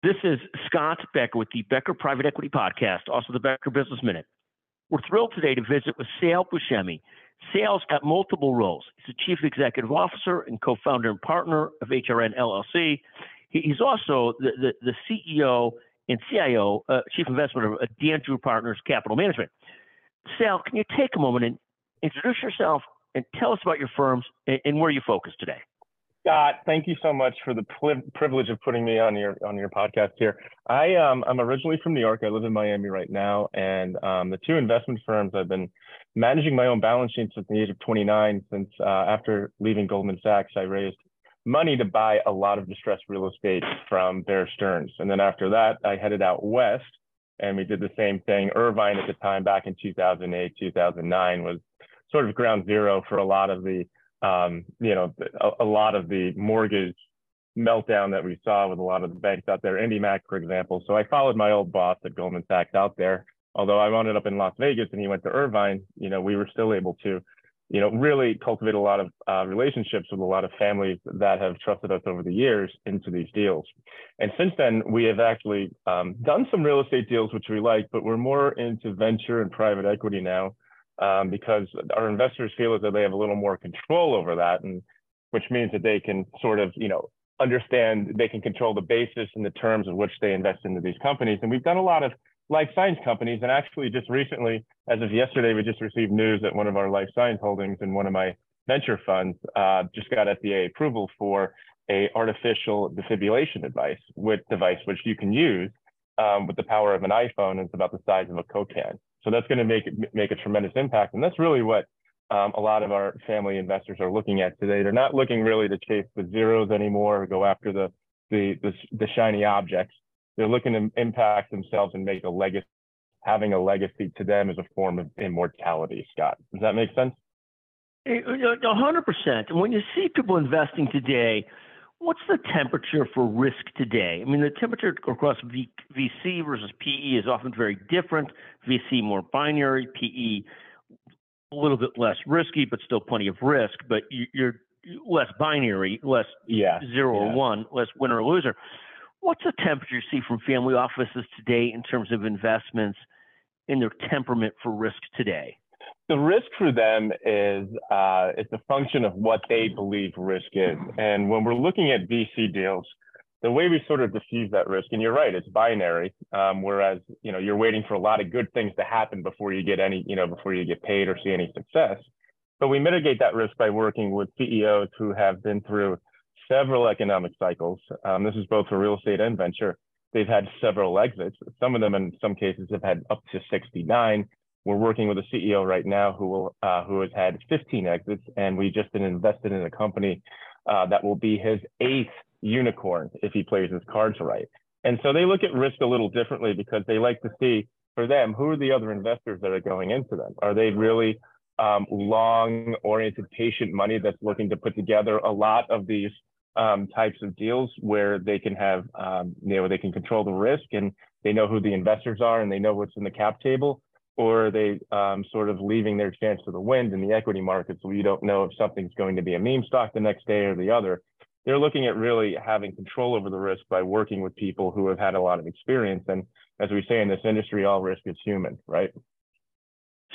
This is Scott Becker with the Becker Private Equity Podcast, also the Becker Business Minute. We're thrilled today to visit with Sal Buscemi. Sal's got multiple roles. He's the Chief Executive Officer and co-founder and partner of HRN LLC. He's also the, the, the CEO and CIO, uh, Chief Investment of uh, Dandrew Partners Capital Management. Sal, can you take a moment and introduce yourself and tell us about your firms and, and where you focus today? Scott, thank you so much for the privilege of putting me on your on your podcast here. I um, I'm originally from New York. I live in Miami right now, and um, the two investment firms I've been managing my own balance sheet since the age of 29. Since uh, after leaving Goldman Sachs, I raised money to buy a lot of distressed real estate from Bear Stearns, and then after that, I headed out west, and we did the same thing. Irvine at the time, back in 2008, 2009, was sort of ground zero for a lot of the um, you know, a, a, lot of the mortgage meltdown that we saw with a lot of the banks out there, IndyMac, for example. So I followed my old boss at Goldman Sachs out there. Although I wound up in Las Vegas and he went to Irvine, you know, we were still able to, you know, really cultivate a lot of uh, relationships with a lot of families that have trusted us over the years into these deals. And since then, we have actually um, done some real estate deals, which we like, but we're more into venture and private equity now um, because our investors feel as though they have a little more control over that, and which means that they can sort of, you know, understand they can control the basis and the terms of which they invest into these companies. And we've done a lot of life science companies, and actually just recently, as of yesterday, we just received news that one of our life science holdings in one of my venture funds uh, just got FDA approval for a artificial defibrillation device with device which you can use um, with the power of an iPhone. It's about the size of a Coke can. So that's going to make make a tremendous impact. And that's really what um, a lot of our family investors are looking at today. They're not looking really to chase the zeros anymore or go after the, the, the, the shiny objects. They're looking to impact themselves and make a legacy. Having a legacy to them is a form of immortality, Scott. Does that make sense? A hundred percent. When you see people investing today, What's the temperature for risk today? I mean, the temperature across v, VC versus PE is often very different. VC more binary, PE a little bit less risky, but still plenty of risk. But you're less binary, less yeah, zero yeah. or one, less winner or loser. What's the temperature you see from family offices today in terms of investments in their temperament for risk today? The risk for them is uh, it's a function of what they believe risk is. And when we're looking at VC deals, the way we sort of diffuse that risk, and you're right, it's binary. Um, whereas you know you're waiting for a lot of good things to happen before you get any, you know, before you get paid or see any success. But we mitigate that risk by working with CEOs who have been through several economic cycles. Um, this is both for real estate and venture. They've had several exits. Some of them, in some cases, have had up to 69 we're working with a CEO right now who will uh, who has had 15 exits, and we just invested in a company uh, that will be his eighth unicorn if he plays his cards right. And so they look at risk a little differently because they like to see for them who are the other investors that are going into them. Are they really um, long-oriented, patient money that's looking to put together a lot of these um, types of deals where they can have, um, you know, they can control the risk and they know who the investors are and they know what's in the cap table? Or are they um, sort of leaving their chance to the wind in the equity markets so you don't know if something's going to be a meme stock the next day or the other? They're looking at really having control over the risk by working with people who have had a lot of experience. And as we say in this industry, all risk is human, right?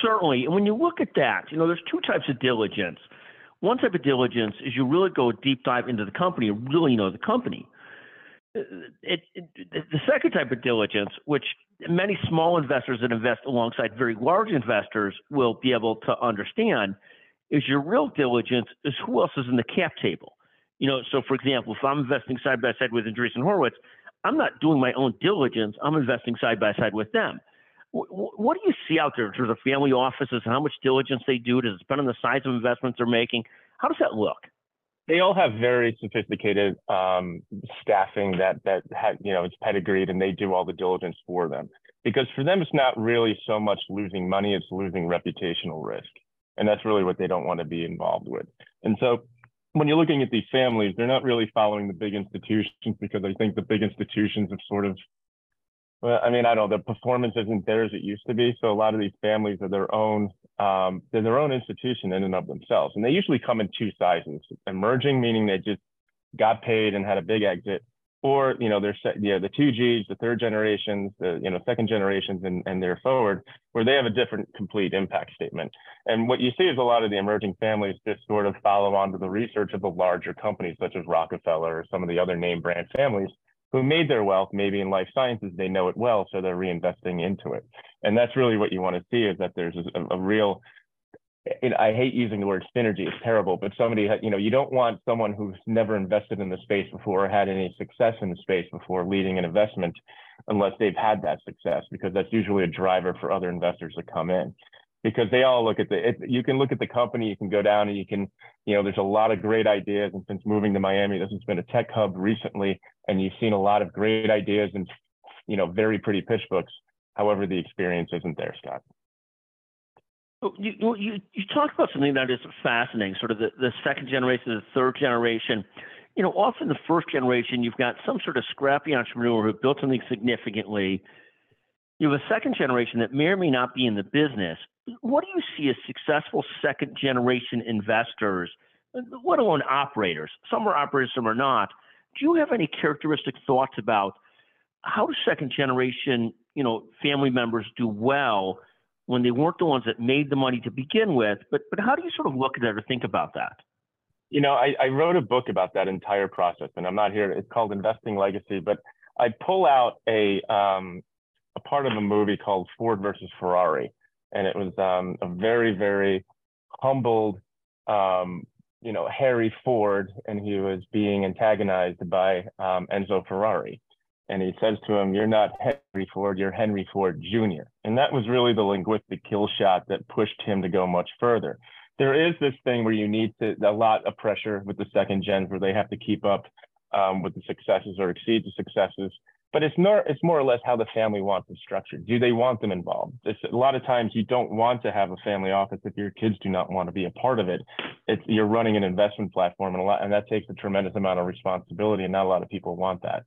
Certainly. And when you look at that, you know, there's two types of diligence. One type of diligence is you really go deep dive into the company really know the company it, it, the second type of diligence, which many small investors that invest alongside very large investors will be able to understand, is your real diligence is who else is in the cap table. You know, so for example, if I'm investing side by side with Andreessen Horowitz, I'm not doing my own diligence. I'm investing side by side with them. What do you see out there in terms of family offices and how much diligence they do? Does it depend on the size of investments they're making? How does that look? They all have very sophisticated um, staffing that that had you know it's pedigreed and they do all the diligence for them. Because for them it's not really so much losing money it's losing reputational risk. And that's really what they don't want to be involved with. And so when you're looking at these families they're not really following the big institutions because i think the big institutions have sort of well, I mean, I don't know, the performance isn't there as it used to be. So a lot of these families are their own, um, they're their own institution in and of themselves. And they usually come in two sizes. Emerging, meaning they just got paid and had a big exit, or you know, there's yeah, the two Gs, the third generations, the you know, second generations, and and they're forward, where they have a different complete impact statement. And what you see is a lot of the emerging families just sort of follow on to the research of the larger companies such as Rockefeller or some of the other name brand families who made their wealth maybe in life sciences. They know it well, so they're reinvesting into it. And that's really what you want to see is that there's a, a real I hate using the word synergy. It's terrible, but somebody, you know, you don't want someone who's never invested in the space before or had any success in the space before leading an investment unless they've had that success, because that's usually a driver for other investors to come in. Because they all look at the, it, you can look at the company, you can go down and you can, you know, there's a lot of great ideas. And since moving to Miami, this has been a tech hub recently, and you've seen a lot of great ideas and, you know, very pretty pitch books. However, the experience isn't there, Scott. Oh, you, you, you talked about something that is fascinating, sort of the, the second generation, the third generation. You know, often the first generation, you've got some sort of scrappy entrepreneur who built something significantly. You have a second generation that may or may not be in the business. What do you see as successful second generation investors, let alone operators? Some are operators, some are not. Do you have any characteristic thoughts about how do second generation, you know, family members do well when they weren't the ones that made the money to begin with. But but how do you sort of look at that or think about that? You know, I, I wrote a book about that entire process, and I'm not here. It's called Investing Legacy, but I pull out a um, a part of a movie called Ford versus Ferrari, and it was um, a very very humbled, um, you know, Harry Ford, and he was being antagonized by um, Enzo Ferrari and he says to him, You're not Henry Ford, you're Henry Ford Jr. And that was really the linguistic kill shot that pushed him to go much further. There is this thing where you need to, a lot of pressure with the second gens where they have to keep up um, with the successes or exceed the successes. But it's more, it's more or less how the family wants them structured. Do they want them involved? It's, a lot of times you don't want to have a family office if your kids do not want to be a part of it. It's, you're running an investment platform and a lot, and that takes a tremendous amount of responsibility, and not a lot of people want that.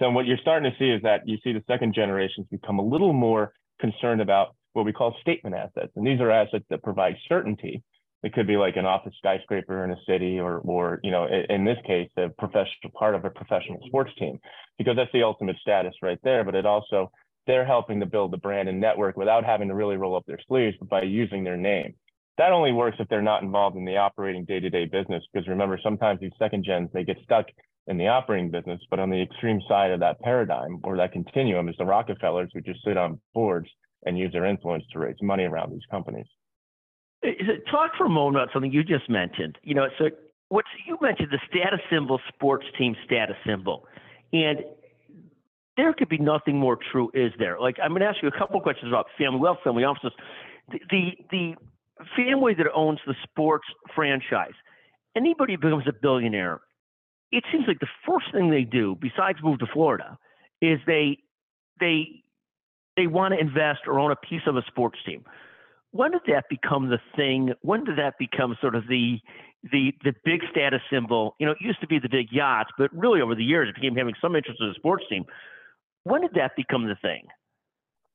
So what you're starting to see is that you see the second generations become a little more concerned about what we call statement assets. And these are assets that provide certainty. It could be like an office skyscraper in a city or, or you know, in this case, a professional part of a professional sports team, because that's the ultimate status right there. But it also, they're helping to build the brand and network without having to really roll up their sleeves, but by using their name. That only works if they're not involved in the operating day-to-day business, because remember, sometimes these second gens, they get stuck in the operating business. But on the extreme side of that paradigm or that continuum is the Rockefellers who just sit on boards and use their influence to raise money around these companies. Talk for a moment about something you just mentioned. You know, so what you mentioned the status symbol, sports team status symbol, and there could be nothing more true, is there? Like I'm going to ask you a couple questions about family wealth, family offices. The, the the family that owns the sports franchise, anybody becomes a billionaire it seems like the first thing they do, besides move to Florida, is they they they want to invest or own a piece of a sports team. When did that become the thing? When did that become sort of the the the big status symbol? You know, it used to be the big yachts, but really over the years it became having some interest in a sports team. When did that become the thing?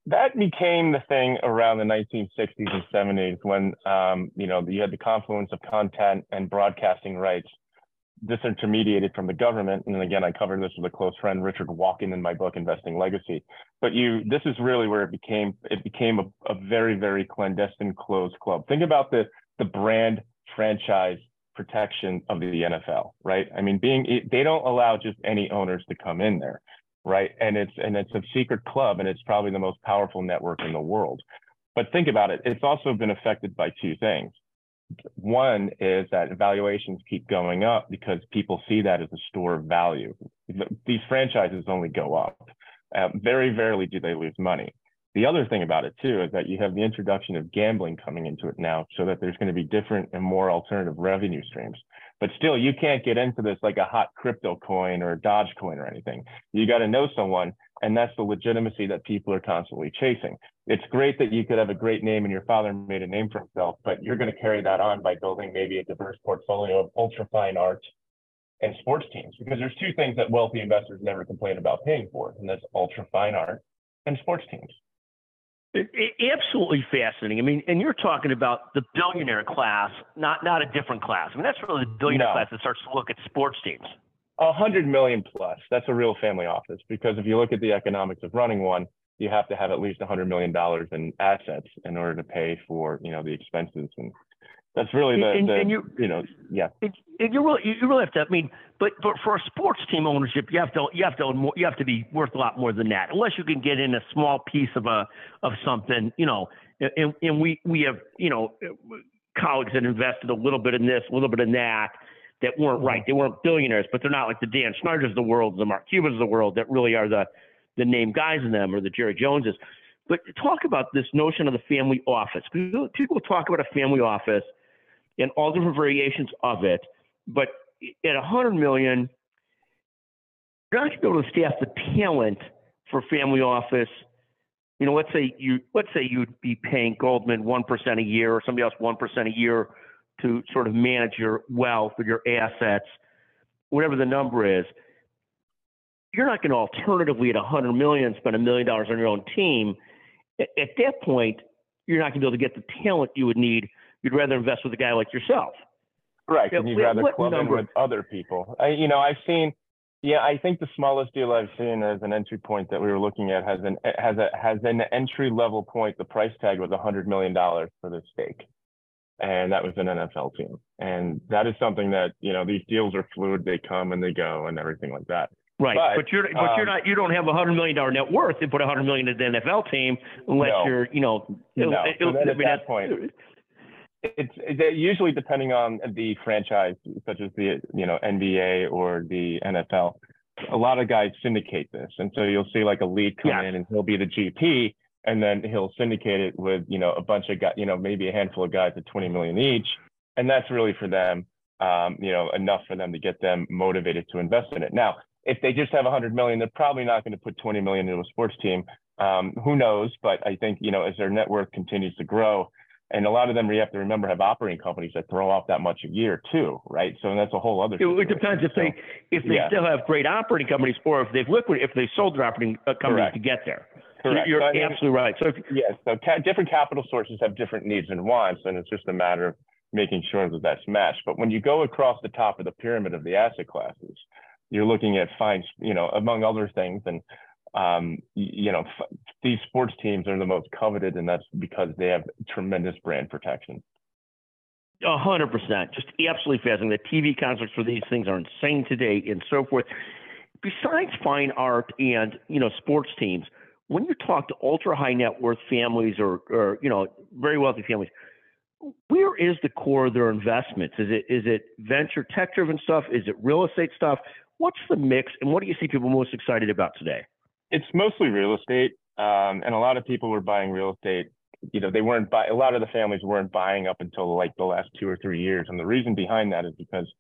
That became the thing around the 1960s and 70s when um, you know you had the confluence of content and broadcasting rights disintermediated from the government. And again, I covered this with a close friend, Richard Walken, in my book, Investing Legacy. But you, this is really where it became, it became a, a very, very clandestine closed club. Think about the, the brand franchise protection of the NFL, right? I mean, being, they don't allow just any owners to come in there, right? And it's, and it's a secret club and it's probably the most powerful network in the world. But think about it. It's also been affected by two things one is that valuations keep going up because people see that as a store of value. These franchises only go up. Uh, very rarely do they lose money. The other thing about it too is that you have the introduction of gambling coming into it now, so that there's going to be different and more alternative revenue streams. But still, you can't get into this like a hot crypto coin or a Dogecoin or anything. You got to know someone, and that's the legitimacy that people are constantly chasing. It's great that you could have a great name and your father made a name for himself, but you're going to carry that on by building maybe a diverse portfolio of ultra fine art and sports teams, because there's two things that wealthy investors never complain about paying for, and that's ultra fine art and sports teams. It, it, absolutely fascinating. I mean, and you're talking about the billionaire class, not not a different class. I mean, that's really the billionaire no. class that starts to look at sports teams. A hundred million plus. That's a real family office because if you look at the economics of running one, you have to have at least a hundred million dollars in assets in order to pay for you know the expenses and that's really the, And- the and you- you know yeah It, it, you really, you really have to. I mean, but but for a sports team ownership, you have to you have to own more, you have to be worth a lot more than that. Unless you can get in a small piece of a of something, you know. And, and we we have you know colleagues that invested a little bit in this, a little bit in that, that weren't right. Mm-hmm. They weren't billionaires, but they're not like the Dan Snyder's of the world, the Mark Cubans of the world that really are the the name guys in them or the Jerry Joneses. But talk about this notion of the family office. People people talk about a family office and all different variations of it. But at a 100 million, you're not going to be able to staff the talent for family office. You know, let's say you let's say you'd be paying Goldman one percent a year or somebody else one percent a year to sort of manage your wealth or your assets, whatever the number is. You're not going to alternatively at 100 million spend a million dollars on your own team. At, at that point, you're not going to be able to get the talent you would need. You'd rather invest with a guy like yourself. Right, and you'd rather club in with other people. I, you know, I've seen, yeah, I think the smallest deal I've seen as an entry point that we were looking at has an has a has an entry level point. The price tag was a hundred million dollars for the stake, and that was an NFL team. And that is something that you know these deals are fluid. They come and they go, and everything like that. Right, But, but, you're but you're um, not you don't have a hundred million dollar net worth and put a hundred million in the NFL team unless No. you're you know No. it- So it- I at that point- It's, it's usually depending on the franchise, such as the you know NBA or the NFL. A lot of guys syndicate this, and so you'll see like a lead come in, and he'll be the GP, and then he'll syndicate it with you know a bunch of guys, you know maybe a handful of guys at 20 million each, and that's really for them, um, you know, enough for them to get them motivated to invest in it. Now, if they just have 100 million, they're probably not going to put 20 million into a sports team. Um, who knows? But I think you know as their net worth continues to grow, and a lot of them you have to remember have operating companies that throw off that much a year too, right? So that's a whole other. It, it depends if they if they yeah. still have great operating companies or if they've liquid if they sold their operating uh, companies Correct. to get there. Correct. You're So I mean, absolutely right. So if, Yeah, so ca- different capital sources have different needs and wants, and it's just a matter of making sure that that's matched. But when you go across the top of the pyramid of the asset classes, you're looking at fine, you know, among other things, and um, you know, f- these sports teams are the most coveted, and that's because they have tremendous brand protection. A hundred percent, just absolutely fascinating. The TV contracts for these things are insane today, and so forth. Besides fine art and you know sports teams, when you talk to ultra high net worth families or or you know very wealthy families, where is the core of their investments? Is it is it venture tech driven stuff? Is it real estate stuff? What's the mix, and what do you see people most excited about today? It's mostly real estate, um, and a lot of people were buying real estate. You know, they weren't buy. A lot of the families weren't buying up until like the last two or three years, and the reason behind that is because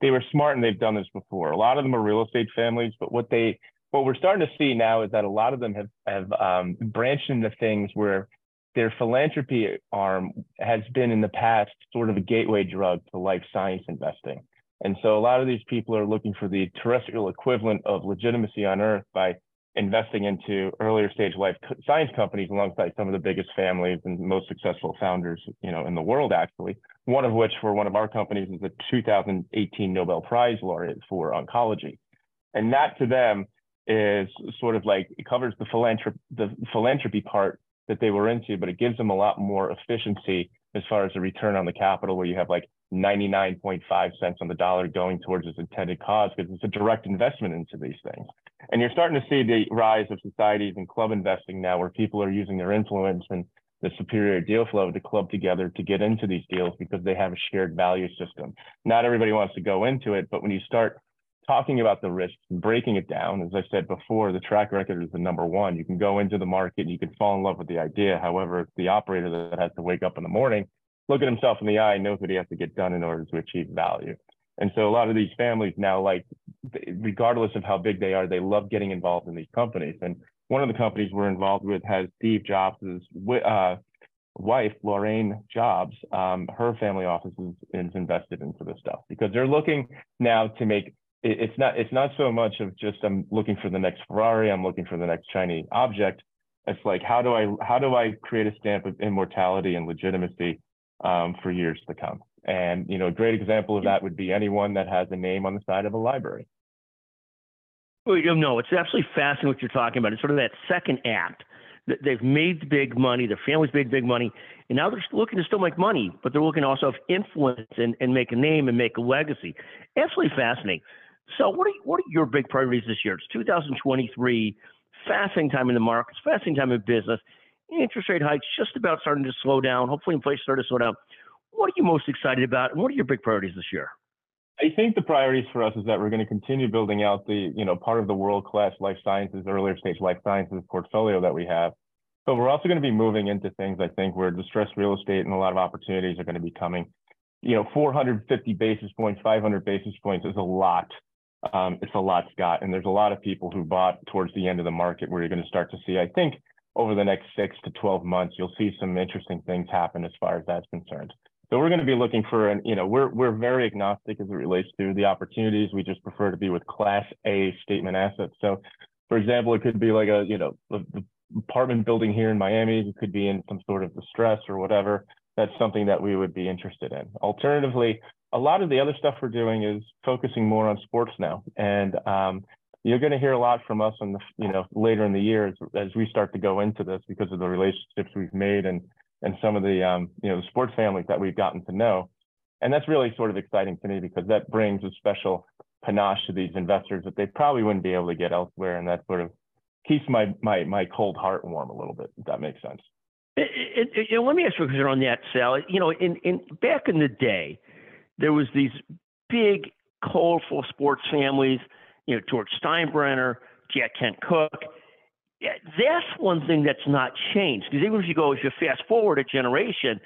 they were smart and they've done this before. A lot of them are real estate families, but what they what we're starting to see now is that a lot of them have have um, branched into things where their philanthropy arm has been in the past sort of a gateway drug to life science investing. And so a lot of these people are looking for the terrestrial equivalent of legitimacy on Earth by investing into earlier stage life science companies alongside some of the biggest families and most successful founders, you know, in the world actually. One of which for one of our companies is a 2018 Nobel Prize laureate for oncology. And that to them is sort of like it covers the philanthropy the philanthropy part that they were into, but it gives them a lot more efficiency as far as the return on the capital, where you have like 99.5 cents on the dollar going towards its intended cause because it's a direct investment into these things. And you're starting to see the rise of societies and club investing now, where people are using their influence and the superior deal flow to club together to get into these deals because they have a shared value system. Not everybody wants to go into it, but when you start talking about the risks breaking it down, as I said before, the track record is the number one. You can go into the market and you can fall in love with the idea. However, the operator that has to wake up in the morning, look at himself in the eye, knows what he has to get done in order to achieve value. And so a lot of these families now, like, regardless of how big they are, they love getting involved in these companies. And one of the companies we're involved with has Steve Jobs' uh, wife, Laurene Jobs. Um, her family office is, is invested into this stuff because they're looking now to make it- it's not it's not so much of just I'm looking for the next Ferrari, I'm looking for the next shiny object. It's like how do I how do I create a stamp of immortality and legitimacy um, for years to come? And you know, a great example of that would be anyone that has a name on the side of a library. Well, you know, it's absolutely fascinating what you're talking about. It's sort of that second act. They've made big money. Their families made big money, and now they're looking to still make money, but they're looking also have influence and, and make a name and make a legacy. Absolutely fascinating. So, what are what are your big priorities this year? It's 2023, fascinating time in the markets, fascinating time in business. Interest rate hikes just about starting to slow down. Hopefully, inflation starting to slow down. What are you most excited about, and what are your big priorities this year? I think the priorities for us is that we're going to continue building out the, you know, part of the world-class life sciences, earlier stage life sciences portfolio that we have. But we're also going to be moving into things, I think, where distressed real estate and a lot of opportunities are going to be coming. You know, 450 basis points, 500 basis points is a lot. Um, it's a lot, Scott. And there's a lot of people who bought towards the end of the market where you're going to start to see, I think, over the next six to 12 months, you'll see some interesting things happen as far as that's concerned. So we're going to be looking for, an, you know, we're we're very agnostic as it relates to the opportunities. We just prefer to be with Class A statement assets. So, for example, it could be like a, you know, the, apartment building here in Miami. It could be in some sort of distress or whatever. That's something that we would be interested in. Alternatively, a lot of the other stuff we're doing is focusing more on sports now, and um, you're going to hear a lot from us on the, you know, later in the year as, as we start to go into this because of the relationships we've made and and some of the um, you know the sports families that we've gotten to know. And that's really sort of exciting to me because that brings a special panache to these investors that they probably wouldn't be able to get elsewhere. And that sort of keeps my my my cold heart warm a little bit, if that makes sense. It, it, it, let me ask you a question on that, Sal. You know, in, in back in the day, there was these big, colorful sports families. You know, George Steinbrenner, Jack Kent Cooke that's one thing that's not changed. Because even if you go, if you fast forward a generation,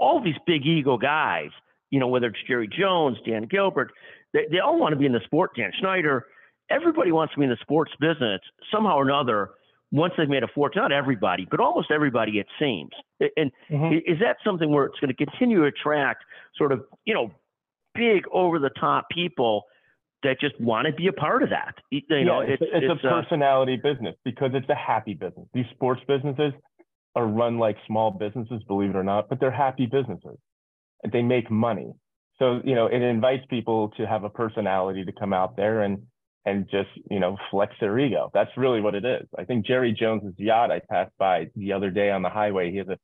all these big ego guys, you know, whether it's Jerry Jones, Dan Gilbert, they, they all want to be in the sport. Dan Snyder. everybody wants to be in the sports business somehow or another. Once they've made a fortune, not everybody, but almost everybody, it seems. And mm-hmm. is that something where it's going to continue to attract sort of, you know, big over the top people that just want to be a part of that. You yeah, know, it's, it's, it's, a uh, personality uh, business because it's a happy business. These sports businesses are run like small businesses, believe it or not, but they're happy businesses. and They make money. So, you know, it invites people to have a personality to come out there and and just, you know, flex their ego. That's really what it is. I think Jerry Jones's yacht I passed by the other day on the highway, he has a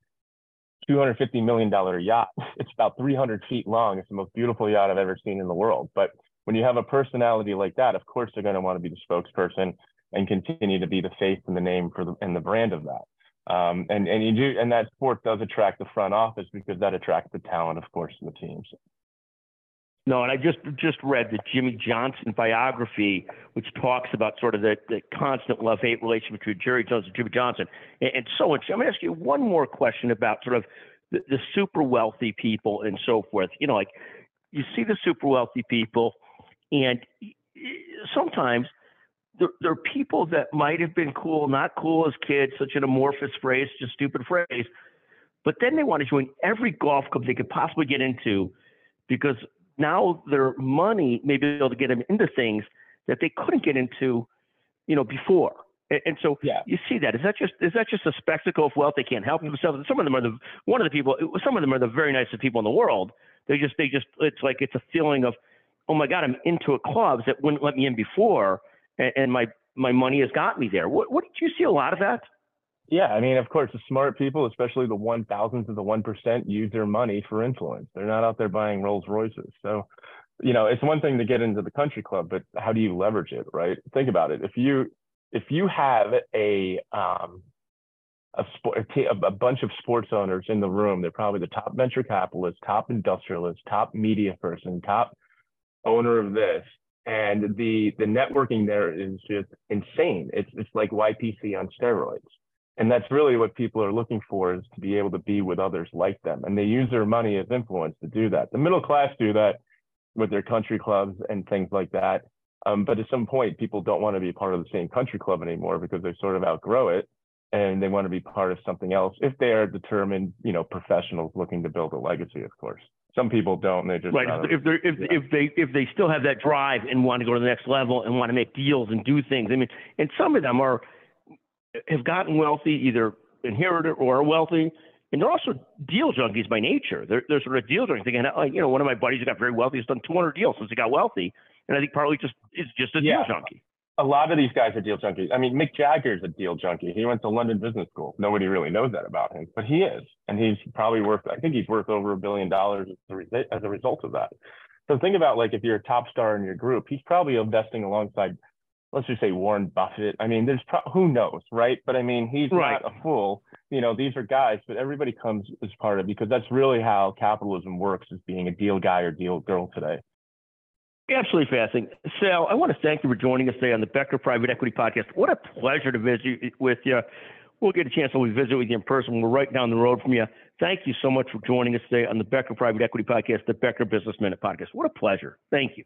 $250 million yacht. It's about 300 feet long. It's the most beautiful yacht I've ever seen in the world. But when you have a personality like that, of course they're going to want to be the spokesperson and continue to be the face and the name for the and the brand of that. Um, and and you do and that sport does attract the front office because that attracts the talent, of course, in the teams. No, and I just just read the Jimmy Johnson biography, which talks about sort of the, the constant love hate relationship between Jerry Jones and Jimmy Johnson, and, and so much. I'm going to ask you one more question about sort of the, the super wealthy people and so forth. You know, like you see the super wealthy people and sometimes there, there, are people that might have been cool, not cool as kids, such an amorphous phrase, just stupid phrase. But then they want to join every golf club they could possibly get into because now their money may be able to get them into things that they couldn't get into, you know, before. And, and so yeah. you see that. Is that just is that just a spectacle of wealth? They can't help mm-hmm. themselves. Some of them are the one of the people. Some of them are the very nicest people in the world. They just they just it's like it's a feeling of oh my God, I'm into a clubs that wouldn't let me in before, and, and my my money has got me there. What, what did you see a lot of that? Yeah, I mean, of course, the smart people, especially the one thousandth of the one percent, use their money for influence. They're not out there buying Rolls Royces. So, you know, it's one thing to get into the country club, but how do you leverage it, right? Think about it. If you if you have a um, a, sport, a bunch of sports owners in the room, they're probably the top venture capitalists, top industrialists, top media person, top owner of this and the the networking there is just insane it's it's like ypc on steroids and that's really what people are looking for is to be able to be with others like them and they use their money as influence to do that the middle class do that with their country clubs and things like that um, but at some point people don't want to be part of the same country club anymore because they sort of outgrow it and they want to be part of something else if they are determined you know professionals looking to build a legacy of course some people don't. They just right. if they if, yeah. if they if they still have that drive and want to go to the next level and want to make deals and do things. I mean, and some of them are have gotten wealthy, either inherited or are wealthy, and they're also deal junkies by nature. They're they're sort of deal junkies. Thinking, like, you know, one of my buddies who got very wealthy has done 200 deals since he got wealthy, and I think partly just is just a yeah. deal junkie. a lot of these guys are deal junkies. I mean, Mick Jagger is a deal junkie. He went to London Business School. Nobody really knows that about him, but he is, and he's probably worth. I think he's worth over a billion dollars as a result of that. So think about like if you're a top star in your group, he's probably investing alongside, let's just say Warren Buffett. I mean, there's pro- who knows, right? But I mean, he's right. not a fool. You know, these are guys, but everybody comes as part of it because that's really how capitalism works: is being a deal guy or deal girl today. Absolutely fascinating. Sal, I want to thank you for joining us today on the Becker Private Equity Podcast. What a pleasure to visit with you. We'll get a chance to visit with you in person. We're right down the road from you. Thank you so much for joining us today on the Becker Private Equity Podcast, the Becker Business Minute Podcast. What a pleasure. Thank you.